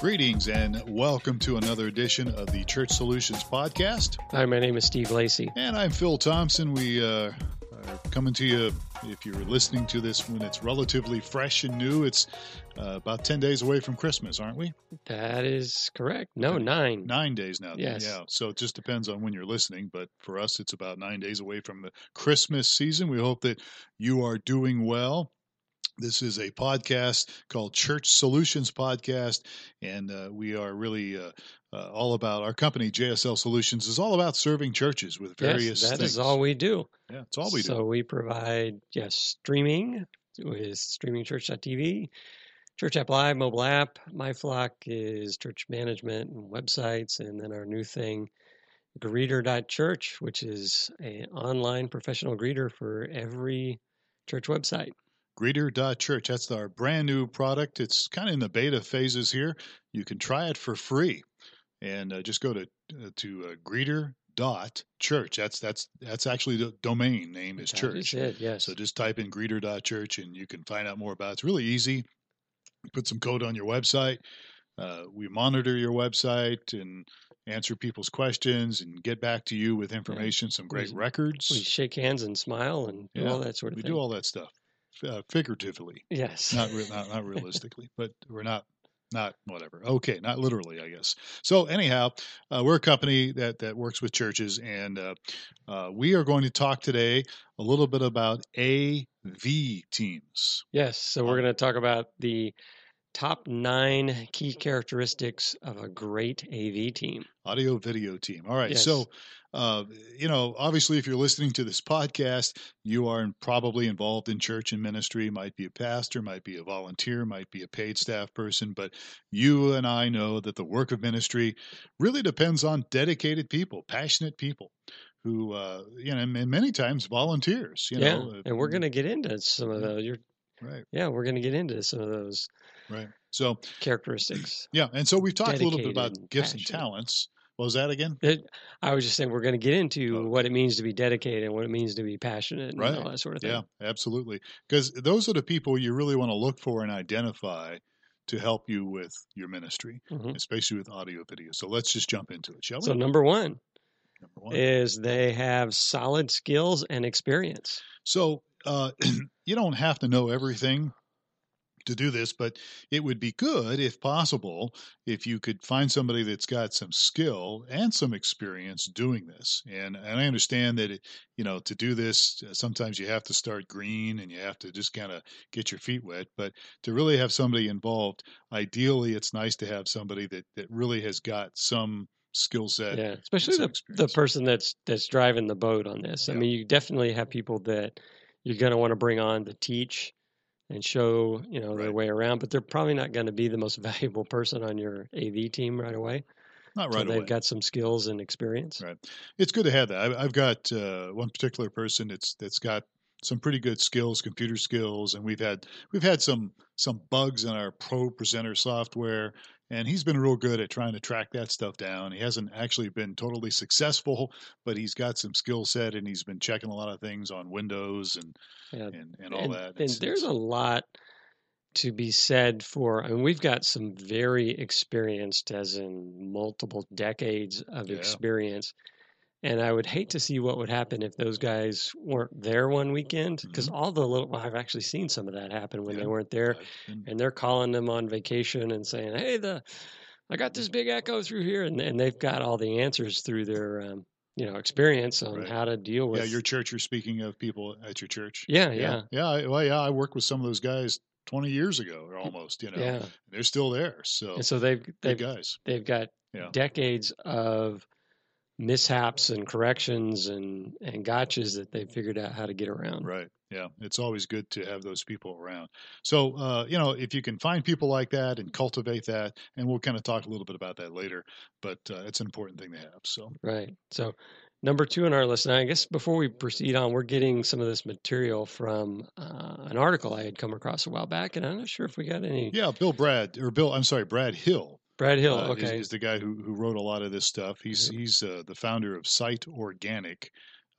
Greetings and welcome to another edition of the Church Solutions Podcast. Hi, my name is Steve Lacey. And I'm Phil Thompson. We uh, are coming to you, if you're listening to this when it's relatively fresh and new, it's uh, about 10 days away from Christmas, aren't we? That is correct. No, nine. Nine days now. Yes. Yeah. So it just depends on when you're listening. But for us, it's about nine days away from the Christmas season. We hope that you are doing well. This is a podcast called Church Solutions Podcast, and uh, we are really uh, uh, all about our company, JSL Solutions, is all about serving churches with various yes, that things. is all we do. Yeah, it's all we do. So we provide yes streaming with streamingchurch.tv, Church App Live mobile app. MyFlock is church management and websites, and then our new thing, Greeter.church, which is an online professional greeter for every church website. Greeter.church. That's our brand new product. It's kind of in the beta phases here. You can try it for free, and uh, just go to uh, to uh, Greeter.church. That's that's that's actually the domain name is That church. is it, yes. So just type in Greeter.church, and you can find out more about it. It's really easy. Put some code on your website. Uh, we monitor your website and answer people's questions and get back to you with information. Some great We- records. we shake hands and smile and Yeah, all that sort of thing. we thing. do all that stuff uh, figuratively yes. not re- not, not realistically, but we're not not whatever. Okay, not literally, I guess. So anyhow, uh, we're a company that that works with churches, and uh, uh, we are going to talk today a little bit about AV teams. Yes, so we're going to talk about the top nine key characteristics of a great AV team. audio video team. All right. Yes. So, uh, you know, obviously, if you're listening to this podcast, you are probably involved in church and ministry, might be a pastor, might be a volunteer, might be a paid staff person. But you and I know that the work of ministry really depends on dedicated people, passionate people who, uh, you know, and many times volunteers, you yeah, know. uh, and we're going to get into some of those. You're, Right, yeah, we're going to get into some of those right. So, characteristics. yeah. And so we've talked a little bit about gifts and talents. What was that again? It, I was just saying we're going to get into Oh. what it means to be dedicated and what it means to be passionate and Right. all that sort of thing. Yeah, absolutely. Because those are the people you really want to look for and identify to help you with your ministry, Mhm. especially with audio video. So let's just jump into it, shall we? So number one Number one. is they have solid skills and experience. So uh, you don't have to know everything to do this, but it would be good, if possible, if you could find somebody that's got some skill and some experience doing this. And and I understand that it, you know to do this, uh, sometimes you have to start green and you have to just kind of get your feet wet. But to really have somebody involved, ideally, it's nice to have somebody that that really has got some skill set. Yeah, especially the, the person that's that's driving the boat on this. I mean, you definitely have people that you're going to want to bring on to teach and show, you know, their way around, but they're probably not going to be the most valuable person on your AV team right away. Not so right they've away. got some skills and experience. Right. It's good to have that. I, I've got uh, one particular person that's that's got some pretty good skills, computer skills, and we've had we've had some some bugs in our Pro Presenter software, and he's been real good at trying to track that stuff down. He hasn't actually been totally successful, but he's got some skill set, and he's been checking a lot of things on Windows and Yeah. and, and all and, that. and It's- there's it's- a lot to be said for. I mean, we've got some very experienced, as in multiple decades of Yeah. experience. And I would hate to see what would happen if those guys weren't there one weekend, because all the little, well, I've actually seen some of that happen when Mm-hmm. Yeah. they weren't there, and they're calling them on vacation and saying, "Hey, the, I got this big echo through here," and and they've got all the answers through their, um, you know, experience on Right. how to deal with. yeah, your church. You're speaking of people at your church. yeah, yeah, yeah, yeah. I, well, yeah, I worked with some of those guys 20 years ago, almost. You know, yeah. they're still there. So, And so they've they've guys. they've got Yeah. decades of mishaps and corrections and and gotchas that they figured out how to get around. Right. Yeah. It's always good to have those people around. So, uh, you know, if you can find people like that and cultivate that, and we'll kind of talk a little bit about that later, but uh, it's an important thing to have. So, Right. So Number two on our list, and I guess before we proceed on, we're getting some of this material from uh, an article I had come across a while back, and I'm not sure if we got any. Yeah, Bill Brad or Bill, I'm sorry, Brad Hill. Brad Hill, uh, okay, is, is the guy who who wrote a lot of this stuff. He's he's uh, the founder of Site Organic,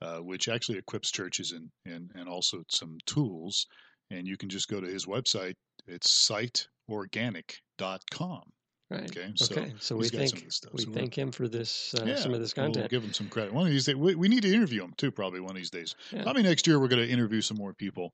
uh, which actually equips churches and and and also some tools. And you can just go to his website. It's siteorganic.com. right. Okay, so okay, so we he's got some thank stuff. we So thank him for this uh, yeah, some of this content. we'll give him some credit. One of these days, we, we need to interview him too. Probably one of these days. Yeah. Probably next year, we're going to interview some more people,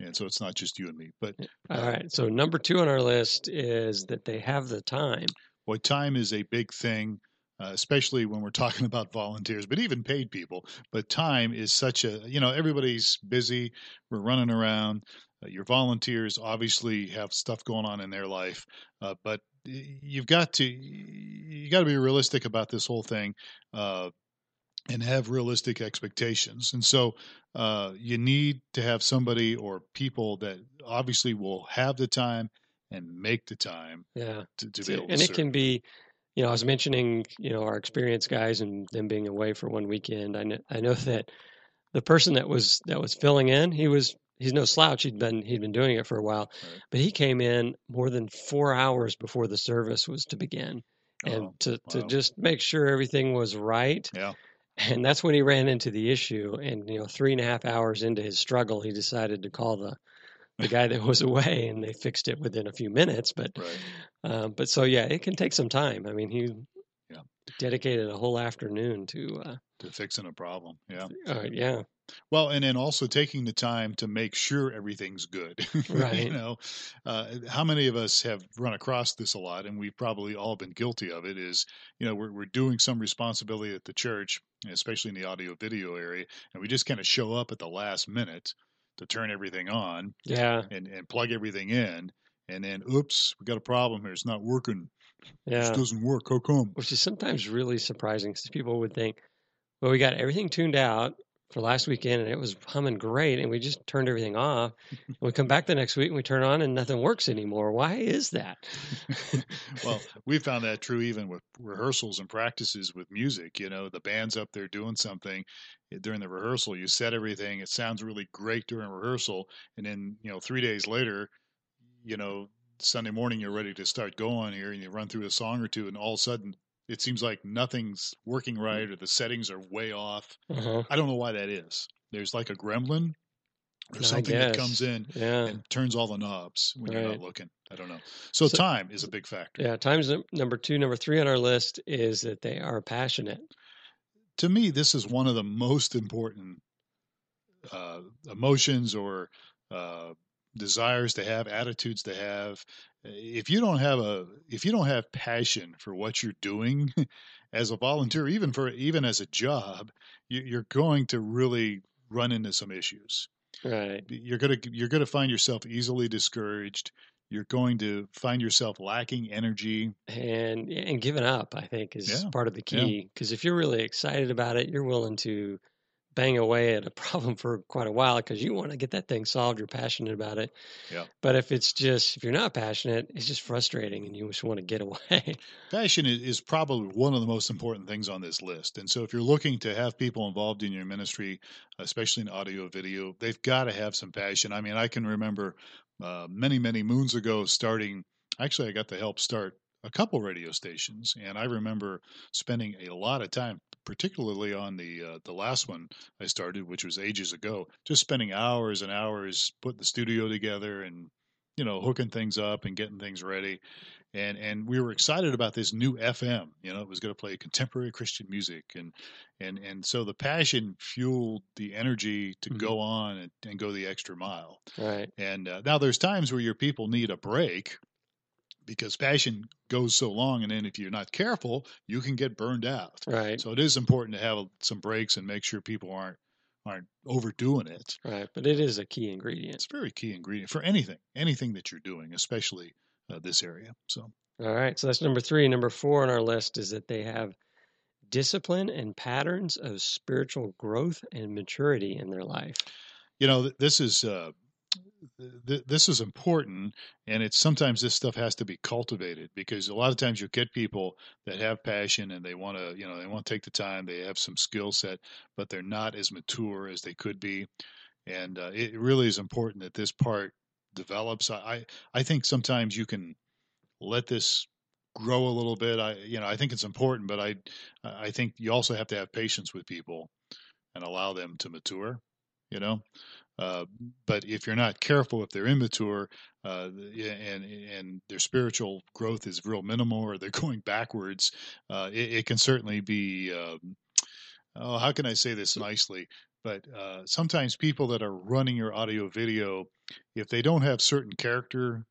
and so it's not just you and me. But All right, so number two on our list is that they have the time. boy, time is a big thing, uh, especially when we're talking about volunteers, but even paid people. But time is such a you know everybody's busy. We're running around. Uh, your volunteers obviously have stuff going on in their life, uh, but you've got to you got to be realistic about this whole thing. And have realistic expectations. And so uh, you need to have somebody or people that obviously will have the time and make the time Yeah, to, to be able to and it can be, you know, I was mentioning, you know, our experienced guys and them being away for one weekend. I know, I know that the person that was that was filling in, he was he's no slouch. He'd been he'd been doing it for a while, Right. but he came in more than four hours before the service was to begin, and Oh, to to just make sure everything was right. Yeah. And that's when he ran into the issue. And you know, three and a half hours into his struggle, he decided to call the the guy that was away, and they fixed it within a few minutes. But Right. um, but so yeah, it can take some time. I mean, he Yeah. dedicated a whole afternoon to. Uh, To fixing a problem. Yeah. uh, yeah, Well, and then also taking the time to make sure everything's good. Right. you know, uh, how many of us have run across this a lot, and we've probably all been guilty of it. Is you know we're we're doing some responsibility at the church, especially in the audio video area, and we just kind of show up at the last minute to turn everything on yeah, and and plug everything in, and then oops, we got a problem here. It's not working. yeah. It doesn't work. How come? Which is sometimes really surprising because people would think, well, we got everything tuned out for last weekend and it was humming great, and we just turned everything off. we come back the next week and we turn on and nothing works anymore. Why is that? well, we found that true even with rehearsals and practices with music. You know, the band's up there doing something eh, during the rehearsal. You set everything. It sounds really great during rehearsal, and then you know, three days later, you know, Sunday morning you're ready to start going here, and you run through a song or two, and all of a sudden it seems like nothing's working right, or the settings are way off. Uh-huh. I don't know why that is. There's like a gremlin or I something that comes in Yeah. and turns all the knobs when you're not looking. I don't know. So, So- time is a big factor. Yeah. Times number two, number three on our list is that they are passionate. to me, this is one of the most important uh, emotions or uh, desires to have, attitudes to have. Eh, if you don't have a, if you don't have passion for what you're doing as a volunteer, even for even as a job, you, you're going to really run into some issues. Right. You're gonna you're gonna find yourself easily discouraged. You're going to find yourself lacking energy. and and giving up i think is Yeah, part of the key because if you're really excited about it you're willing to bang away at a problem for quite a while because you want to get that thing solved you're passionate about it Yeah. but if it's just if you're not passionate it's just frustrating and you just want to get away Passion is, is probably one of the most important things on this list. And so, if you're looking to have people involved in your ministry, especially in audio video, they've got to have some passion. I mean, I can remember uh, many, many moons ago starting. Actually, I got to help start a couple radio stations, and I remember spending a lot of time, particularly on the uh, the last one I started, which was ages ago, just spending hours and hours putting the studio together and you know hooking things up and getting things ready and and we were excited about this new FM. You know, it was going to play contemporary Christian music, and and and so the passion fueled the energy to Mhm. go on and, and go the extra mile. right And uh, now there's times where your people need a break because passion goes so long, and then if you're not careful, you can get burned out. right So it is important to have some breaks and make sure people aren't aren't overdoing it. right but it is a key ingredient It's a very key ingredient for anything, anything that you're doing, especially uh, this area. So. all right so that's number three number four on our list is that they have discipline and patterns of spiritual growth and maturity in their life you know this is uh, th- this is important and it's sometimes this stuff has to be cultivated because a lot of times you get people that have passion and they want to you know they want to take the time they have some skill set but they're not as mature as they could be and uh, it really is important that this part develops. I i think sometimes you can let this grow a little bit. I you know i think it's important but i i think you also have to have patience with people and allow them to mature you know uh, but if you're not careful, if they're immature uh, and and their spiritual growth is real minimal or they're going backwards, uh, it, it, can certainly be. Um, oh, how can I say this nicely? But uh, sometimes people that are running your audio video, if they don't have certain character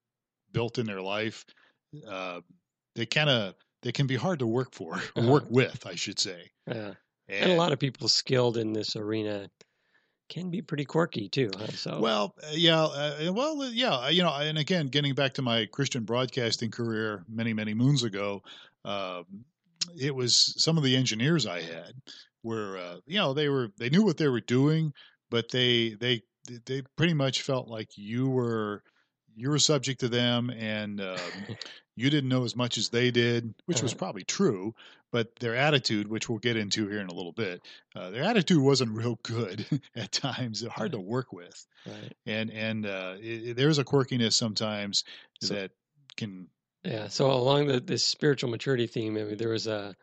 built in their life, uh, they kind of they can be hard to work for, or work uh-huh. with, I should say. Yeah. And, and, a lot of people skilled in this arena can be pretty quirky too. Huh? So well, uh, yeah, uh, well, uh, yeah, you know, and again, getting back to my Christian broadcasting career many, many moons ago, uh, it was some of the engineers I had were, uh, you know, they were they knew what they were doing, but they they they pretty much felt like you were you were subject to them and um, you didn't know as much as they did, which was probably true. But their attitude, which we'll get into here in a little bit, uh, their attitude wasn't real good at times. Hard to work with, right. and and uh, it, there's a quirkiness sometimes so, that can. Yeah. So along the this spiritual maturity theme, I mean, there was a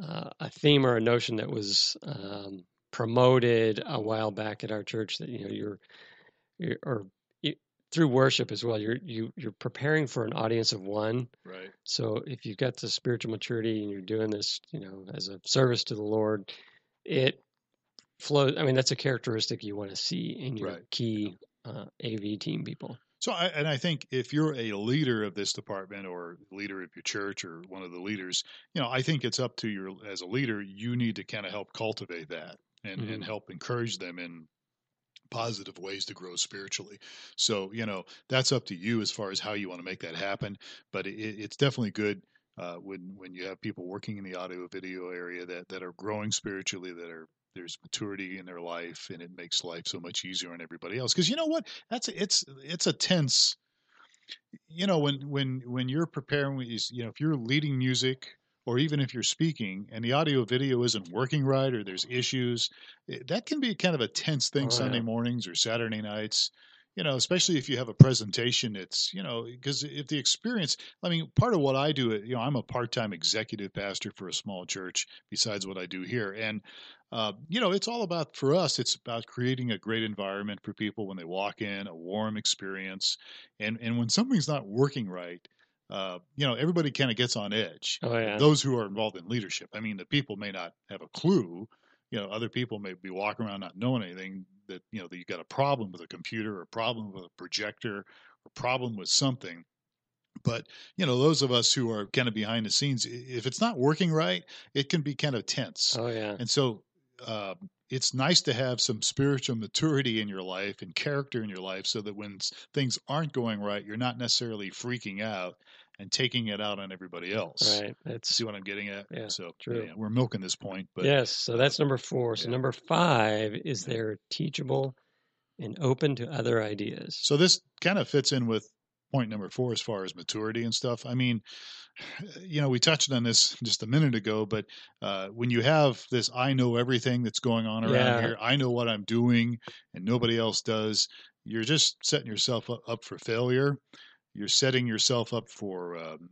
uh, a theme or a notion that was um, promoted a while back at our church that you know you're, you're or through worship as well. You're you you're preparing for an audience of one. Right. So if you've got the spiritual maturity and you're doing this, you know, as a service to the Lord, it flows. I mean, that's a characteristic you want to see in your right. key uh, AV team people. So, I, and I think if you're a leader of this department or leader of your church or one of the leaders, you know, I think it's up to your as a leader, you need to kind of help cultivate that and, mm-hmm. and help encourage them in positive ways to grow spiritually. So, you know, that's up to you as far as how you want to make that happen. But it, it's definitely good uh, when when you have people working in the audio video area that that are growing spiritually, that are there's maturity in their life, and it makes life so much easier on everybody else. Because you know what, that's it's it's a tense. You know, when when when you're preparing, you know, if you're leading music or even if you're speaking and the audio video isn't working right or there's issues, eh, that can be kind of a tense thing oh, Sunday yeah. mornings or Saturday nights. You know, especially if you have a presentation, it's, you know, because if the experience, I mean, part of what I do, you know, I'm a part time executive pastor for a small church besides what I do here. And, uh, you know, it's all about, for us, it's about creating a great environment for people when they walk in, a warm experience. And, and when something's not working right, uh, you know, everybody kind of gets on edge. Oh, yeah. Those who are involved in leadership. I mean, the people may not have a clue. You know, other people may be walking around not knowing anything. That you know, that you've got a problem with a computer, or a problem with a projector, or problem with something. But you know, those of us who are kind of behind the scenes, if it's not working right, it can be kind of tense. Oh yeah. And so uh, it's nice to have some spiritual maturity in your life and character in your life so that when things aren't going right, you're not necessarily freaking out and taking it out on everybody else. Right. That's see what I'm getting at. Yeah. So true. Yeah, we're milking this point, but yes. So that's number four. So yeah. number five is they're teachable and open to other ideas. So this kind of fits in with point number four as far as maturity and stuff. I mean, you know, we touched on this just a minute ago, but uh, when you have this, I know everything that's going on around yeah. here. I know what I'm doing, and nobody else does. You're just setting yourself up for failure you're setting yourself up for um,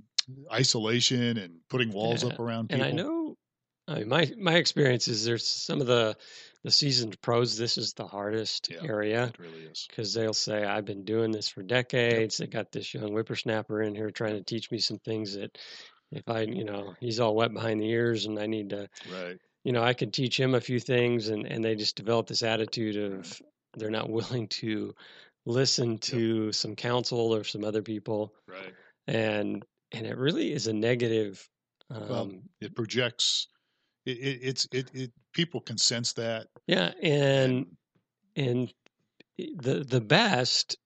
isolation and putting walls yeah. up around people. And I know, I mean, my my experience is there's some of the the seasoned pros. This is the hardest yeah, area. It really is because they'll say, "I've been doing this for decades." Yep. They got this young whippersnapper in here trying to teach me some things that, if I, you know, he's all wet behind the ears, and I need to, right. You know, I could teach him a few things, and and they just develop this attitude of they're not willing to listen to yep. some counsel or some other people. Right. And and it really is a negative. Um, well, it projects. It, it, it's it, it people can sense that. Yeah, and and the the best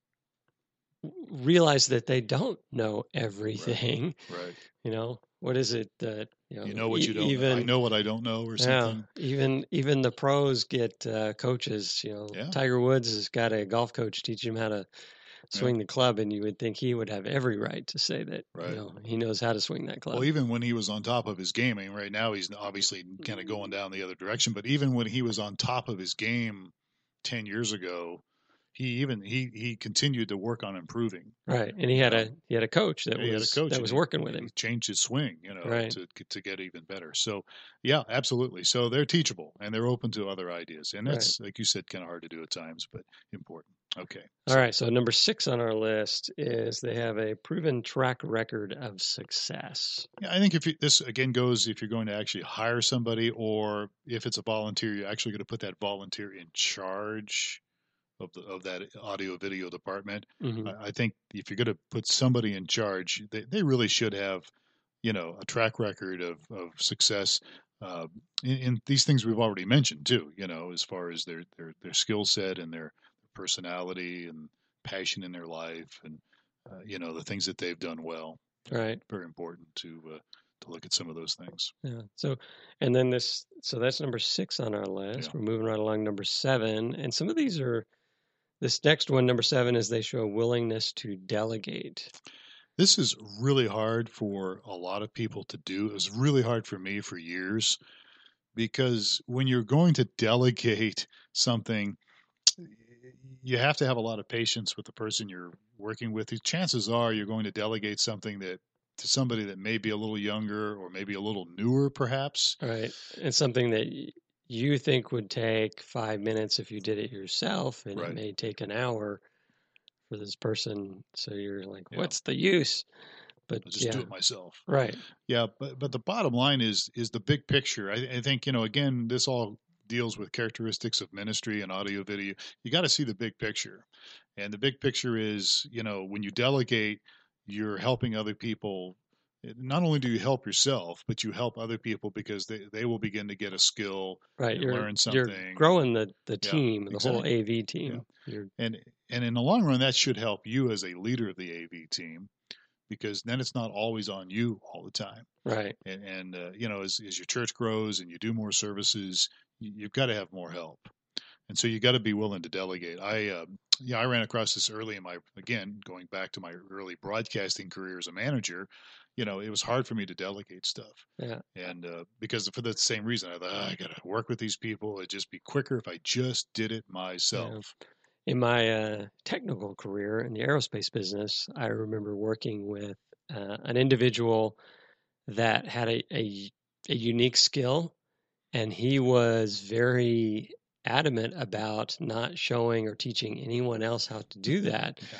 realize that they don't know everything. Right. You know, what is it that you know? You know what you don't know. even I know what I don't know or yeah, something. even even the pros get uh, coaches. You know, Yeah. Tiger Woods has got a golf coach teaching him how to Yeah. swing the club, and you would think he would have every right to say that. Right. You know, he knows how to swing that club. Well, even when he was on top of his game, I mean, right now he's obviously kind of mm-hmm. going down the other direction. But even when he was on top of his game ten years ago, he even he he continued to work on improving. right, and he had a he had a coach that Yeah, he was coach that was he- working with he him. changed his swing, you know, Right. to to get even better. So, yeah, absolutely. So they're teachable and they're open to other ideas, and Right. that's like you said, kind of hard to do at times, but important. Okay. All right, so number six on our list is they have a proven track record of success. Yeah, I think if you, this again goes if you're going to actually hire somebody, or if it's a volunteer, you're actually going to put that volunteer in charge of the of that audio video department. hmm I, I think if you're going to put somebody in charge, they, they really should have, you know, a track record of of success. Uh, in, in these things we've already mentioned too, you know, as far as their their their skill set and their personality and passion in their life, and uh, you know the things that they've done well. Right. Very important to uh, to look at some of those things. Yeah. So, and then this, so that's number six on our list. Yeah. We're moving right along number seven. And some of these are, this next one, number seven, is they show a willingness to delegate. This is really hard for a lot of people to do. It was really hard for me for years because when you're going to delegate something, you have to have a lot of patience with the person you're working with. The chances are you're going to delegate something that to somebody that may be a little younger or maybe a little newer, perhaps. Right. And something that you think would take five minutes if you did it yourself, and Right. it may take an hour for this person. So you're like, Yeah. what's the use? But I'll just yeah, do it myself. right. Yeah, but but the bottom line is is the big picture. I, I think you know again this all deals with characteristics of ministry and audio video. You got to see the big picture, and the big picture is you know when you delegate, you're helping other people. Not only do you help yourself, but you help other people because they, they will begin to get a skill Right. and You're, learn you're growing the, the Yeah, team, the whole. AV team. You're, and and in the long run that should help you as a leader of the AV team because then it's not always on you all the time right. and, and uh, you know as, as your church grows and you do more services you've got to have more help. And so you got to be willing to delegate. I uh, yeah i ran across this early in my again going back to my early broadcasting career as a manager you know it was hard for me to delegate stuff. Yeah. and uh, because for the same reason i thought "Ah, i gotta work with these people. It'd just be quicker if i just did it myself. In my uh, technical career in the aerospace business, I remember working with uh, an individual that had a, a, a unique skill, and he was very adamant about not showing or teaching anyone else how to do that Yeah.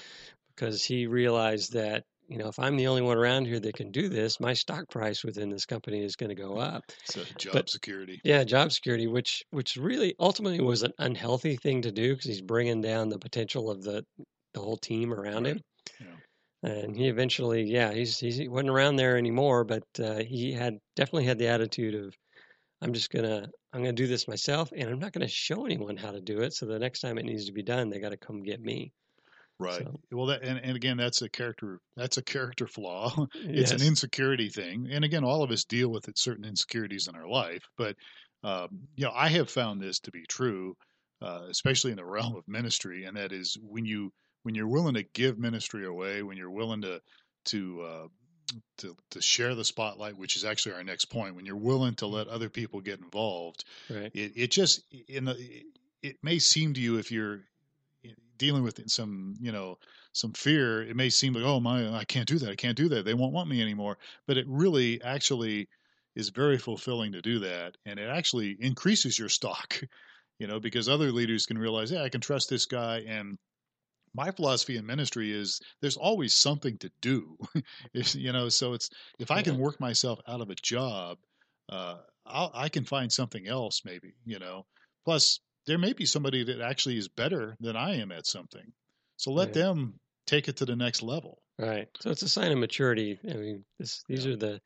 because he realized that you know if I'm the only one around here that can do this, my stock price within this company is going to go up. so job But- security Yeah, job security, which which really ultimately was an unhealthy thing to do because he's bringing down the potential of the the whole team around Right. him. Yeah. And he eventually, yeah, he's, he's he wasn't around there anymore, but uh, he had definitely had the attitude of, I'm just gonna I'm gonna do this myself, and I'm not gonna show anyone how to do it. So the next time it needs to be done, they got to come get me. Right. So- Well, that and, and again, that's a character that's a character flaw. it's an insecurity thing, and again, all of us deal with it, certain insecurities in our life. But um, you know, I have found this to be true, uh, especially in the realm of ministry, and that is when you when you're willing to give ministry away, when you're willing to to uh, to to share the spotlight, which is actually our next point. When you're willing to let other people get involved, right. it it just in the it may seem to you if you're eh, dealing with some you know some fear it may seem like oh my i can't do that i can't do that they won't want me anymore but it really actually is very fulfilling to do that and it actually increases your stock you know because other leaders can realize yeah i can trust this guy and my philosophy in ministry is there's always something to do If- you know so it's if i can work myself out of a job uh, I'll, i can find something else maybe you know plus there may be somebody that actually is better than i am at something so let them take it to the next level Right. So it's a sign of maturity. I mean, this, these Yeah. are the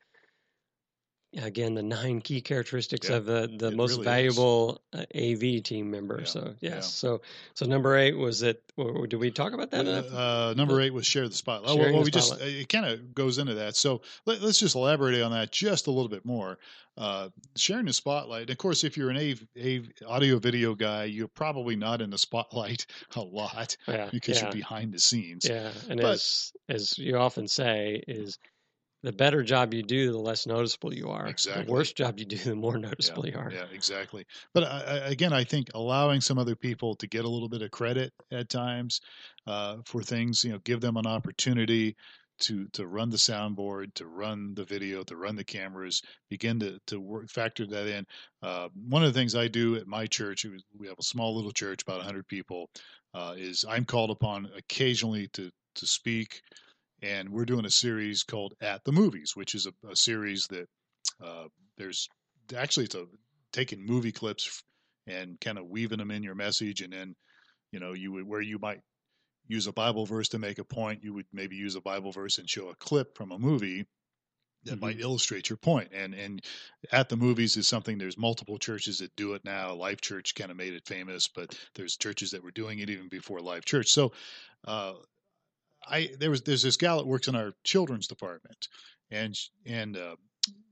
again the nine key characteristics Yeah, of the the most really valuable uh, AV team member. Yeah, So yes, yeah. so so number eight was it. w- Did we talk about that? enough? Uh, number eight was share the spotlight. Oh, well, well, the we just spotlight. it kind of goes into that. So let, us just elaborate on that just a little bit more. Uh, sharing the spotlight. Of course, if you're an AV, AV, audio video guy, you're probably not in the spotlight a lot because you're behind the scenes. yeah. And But- as as you often say, is the better job you do, the less noticeable you are. Exactly. The worse job you do, the more noticeable you are. Yeah, exactly. But I, I, again, I think allowing some other people to get a little bit of credit at times uh, for things, you know, give them an opportunity to to run the soundboard, to run the video, to run the cameras, begin to to work, factor that in. Uh, one of the things I do at my church, we have a small little church, about 100 people, uh, is I'm called upon occasionally to to speak, and we're doing a series called At the Movies, which is a, a series that uh, there's actually it's a taking movie clips and kind of weaving them in your message, and then you know you would where you might use a Bible verse to make a point, you would maybe use a Bible verse and show a clip from a movie that might illustrate your point. And and at the movies is something. There's multiple churches that do it now. Life Church kind of made it famous, but there's churches that were doing it even before Life Church. So. Uh, I there was there's this gal that works in our children's department, and and uh,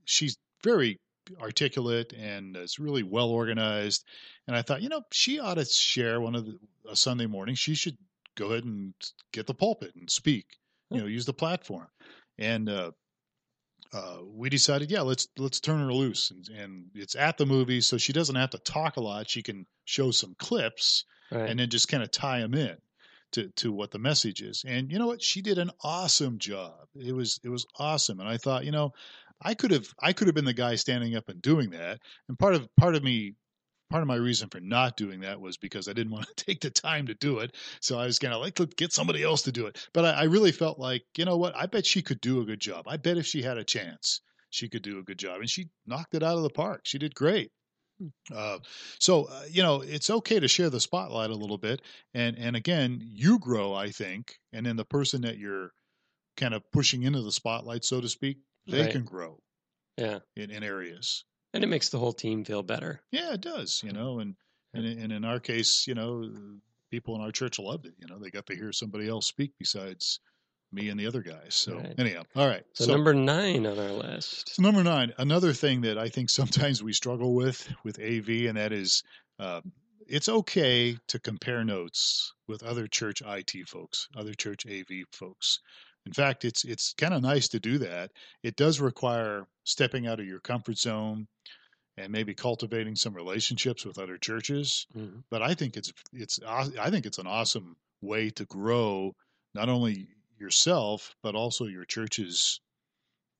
she's very articulate and is really well organized. And I thought, you know, she ought to share one of the a Sunday morning. She should go ahead and get the pulpit and speak. You know, use the platform. And uh, uh, we decided, yeah, let's let's turn her loose. And, and it's at the movie, so she doesn't have to talk a lot. She can show some clips Right. and then just kind of tie them in to, to what the message is. And you know what? She did an awesome job. It was it was awesome. And I thought, you know, I could have I could have been the guy standing up and doing that. And part of part of me part of my reason for not doing that was because I didn't want to take the time to do it. So I was gonna like to get somebody else to do it. But I, I really felt like, you know what? I bet she could do a good job. I bet if she had a chance, she could do a good job. And she knocked it out of the park. She did great. Uh, so uh, you know it's okay to share the spotlight a little bit, and and again you grow, I think, and then the person that you're kind of pushing into the spotlight, so to speak, they Right. can grow yeah. in, in areas. And it makes the whole team feel better. Yeah, it does, you know, and and and in our case, you know, people in our church loved it. You know, they got to hear somebody else speak besides me and the other guys. So Right. anyhow, all right. So, number nine on our list. So number nine, another thing that I think sometimes we struggle with with AV, and that is, um, it's okay to compare notes with other church IT folks, other church AV folks. In fact, it's it's kind of nice to do that. It does require stepping out of your comfort zone and maybe cultivating some relationships with other churches. Mhm. But I think it's it's I think it's an awesome way to grow not only yourself but also your church's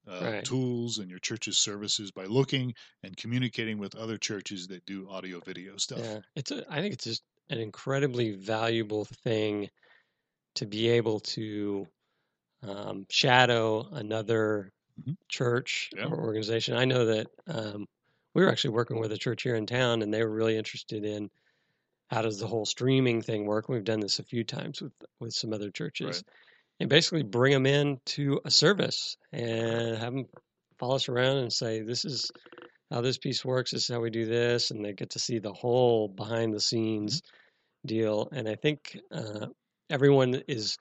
uh, Right. tools and your church's services by looking and communicating with other churches that do audio video stuff. Yeah, it's a, I think it's just an incredibly valuable thing to be able to um, shadow another Mhm. church Yeah. or organization. I know that um, we were actually working with a church here in town, and they were really interested in how does the whole streaming thing work. We've done this a few times with with some other churches, Right. And basically bring them in to a service and have them follow us around and say, "This is how this piece works. This is how we do this," and they get to see the whole behind the scenes deal. And I think uh, everyone is,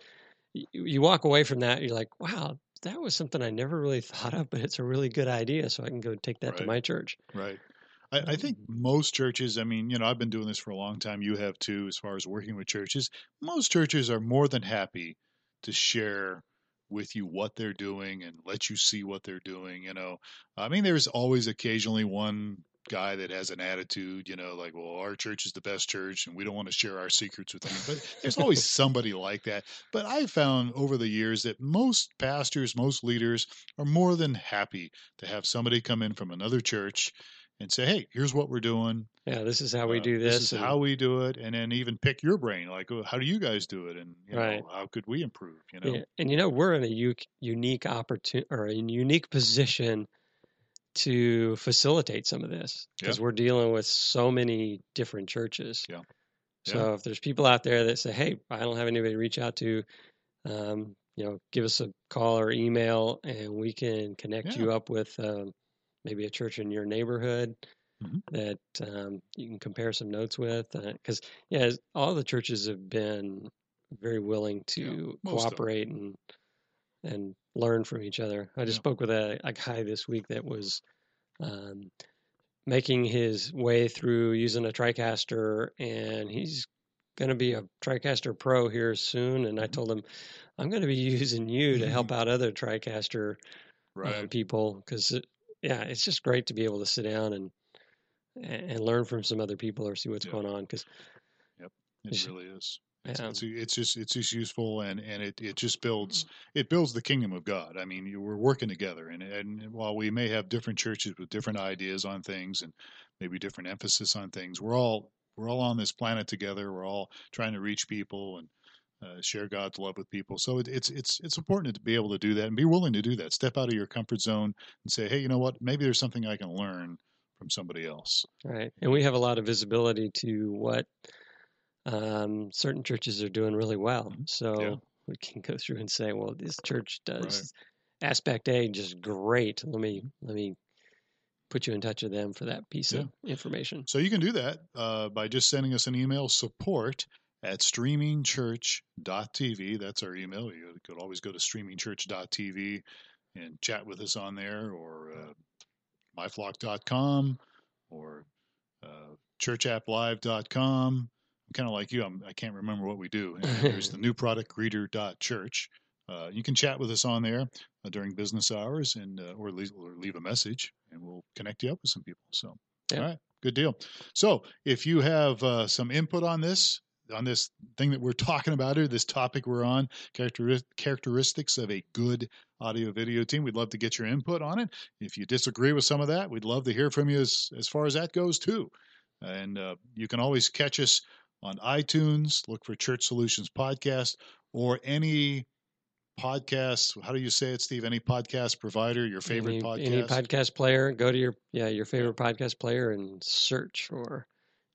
you walk away from that, you're like, "Wow, that was something I never really thought of, but it's a really good idea. So I can go take that to my church." Right. I, I think most churches, I mean, you know, I've been doing this for a long time. You have too, as far as working with churches. Most churches are more than happy to share with you what they're doing and let you see what they're doing. You know, I mean, there's always occasionally one guy that has an attitude, you know, like, well, our church is the best church and we don't want to share our secrets with anyone. But there's always somebody like that. But I've found over the years that most pastors, most leaders are more than happy to have somebody come in from another church and say, "Hey, here's what we're doing. Yeah, this is how we Uh, do this. This is and- how we do it," and then even pick your brain, like, "Oh, "How do you guys do it?" And you Right. know, how could we improve? You know, Yeah, and you know we're in a u- unique opportunity or a unique position to facilitate some of this because we're dealing with so many different churches. Yeah. So if there's people out there that say, "Hey, I don't have anybody to reach out to," um, you know, give us a call or email, and we can connect Yeah. you up with um, maybe a church in your neighborhood Mhm. that um, you can compare some notes with. Because yeah, all the churches have been very willing to 'em. cooperate and and learn from each other. I just Yeah. spoke with a, a guy this week that was um, making his way through using a TriCaster, and he's going to be a TriCaster Pro here soon. And I Mhm. told him, I'm going to be using you to help out other TriCaster uh, people because, yeah, it's just great to be able to sit down and and learn from some other people or see what's Yeah. going on. Because yep It really is. It's, Yeah. it's, it's just it's just useful and and it, it just builds mm-hmm. it builds the kingdom of God. I mean, you, we're working together, and and while we may have different churches with different ideas on things and maybe different emphasis on things, we're all we're all on this planet together. We're all trying to reach people and uh, share God's love with people. So it, it's it's it's important to be able to do that and be willing to do that. Step out of your comfort zone and say, hey, you know what? Maybe there's something I can learn from somebody else. Right. And we have a lot of visibility to what um, certain churches are doing really well. Mhm. So Yeah. we can go through and say, well, this church does aspect A just great. Let me let me put you in touch with them for that piece of information. So you can do that uh, by just sending us an email support at streamingchurch.tv. That's our email. You could always go to streamingchurch.tv and chat with us on there or uh, myflock.com or uh, churchapplive.com. I'm kind of like you. I'm, I can't remember what we do. And there's the new product greeter.church. Uh, you can chat with us on there uh, during business hours and uh, or, leave, or leave a message and we'll connect you up with some people. So, Yeah. all right, good deal. So, if you have uh, some input on this, on this thing that we're talking about or this topic we're on, characteristics of a good audio video team, we'd love to get your input on it. If you disagree with some of that, we'd love to hear from you as, as far as that goes too. And uh, you can always catch us on iTunes, look for Church Solutions Podcast or any podcast. How do you say it, Steve? Any podcast provider, your favorite any, podcast? any podcast player, go to your yeah your favorite podcast player and search for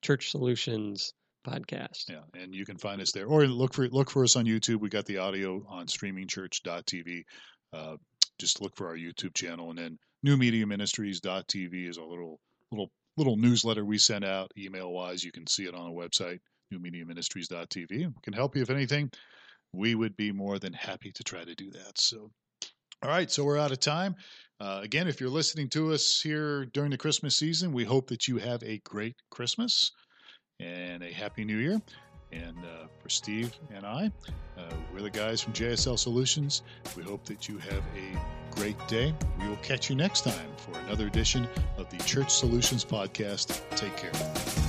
Church Solutions podcast. Yeah, and you can find us there, or look for look for us on YouTube. We got the audio on streamingchurch.tv. Uh, just look for our YouTube channel, and then newmediaministries.tv is a little little little newsletter we send out email wise. You can see it on the website newmediaministries.tv. We can help you if anything. We would be more than happy to try to do that. So, all right, so we're out of time. Uh, again, if you're listening to us here during the Christmas season, we hope that you have a great Christmas and a happy new year. And uh, for Steve and I, uh, we're the guys from JSL Solutions. We hope that you have a great day. We will catch you next time for another edition of the Church Solutions Podcast. Take care.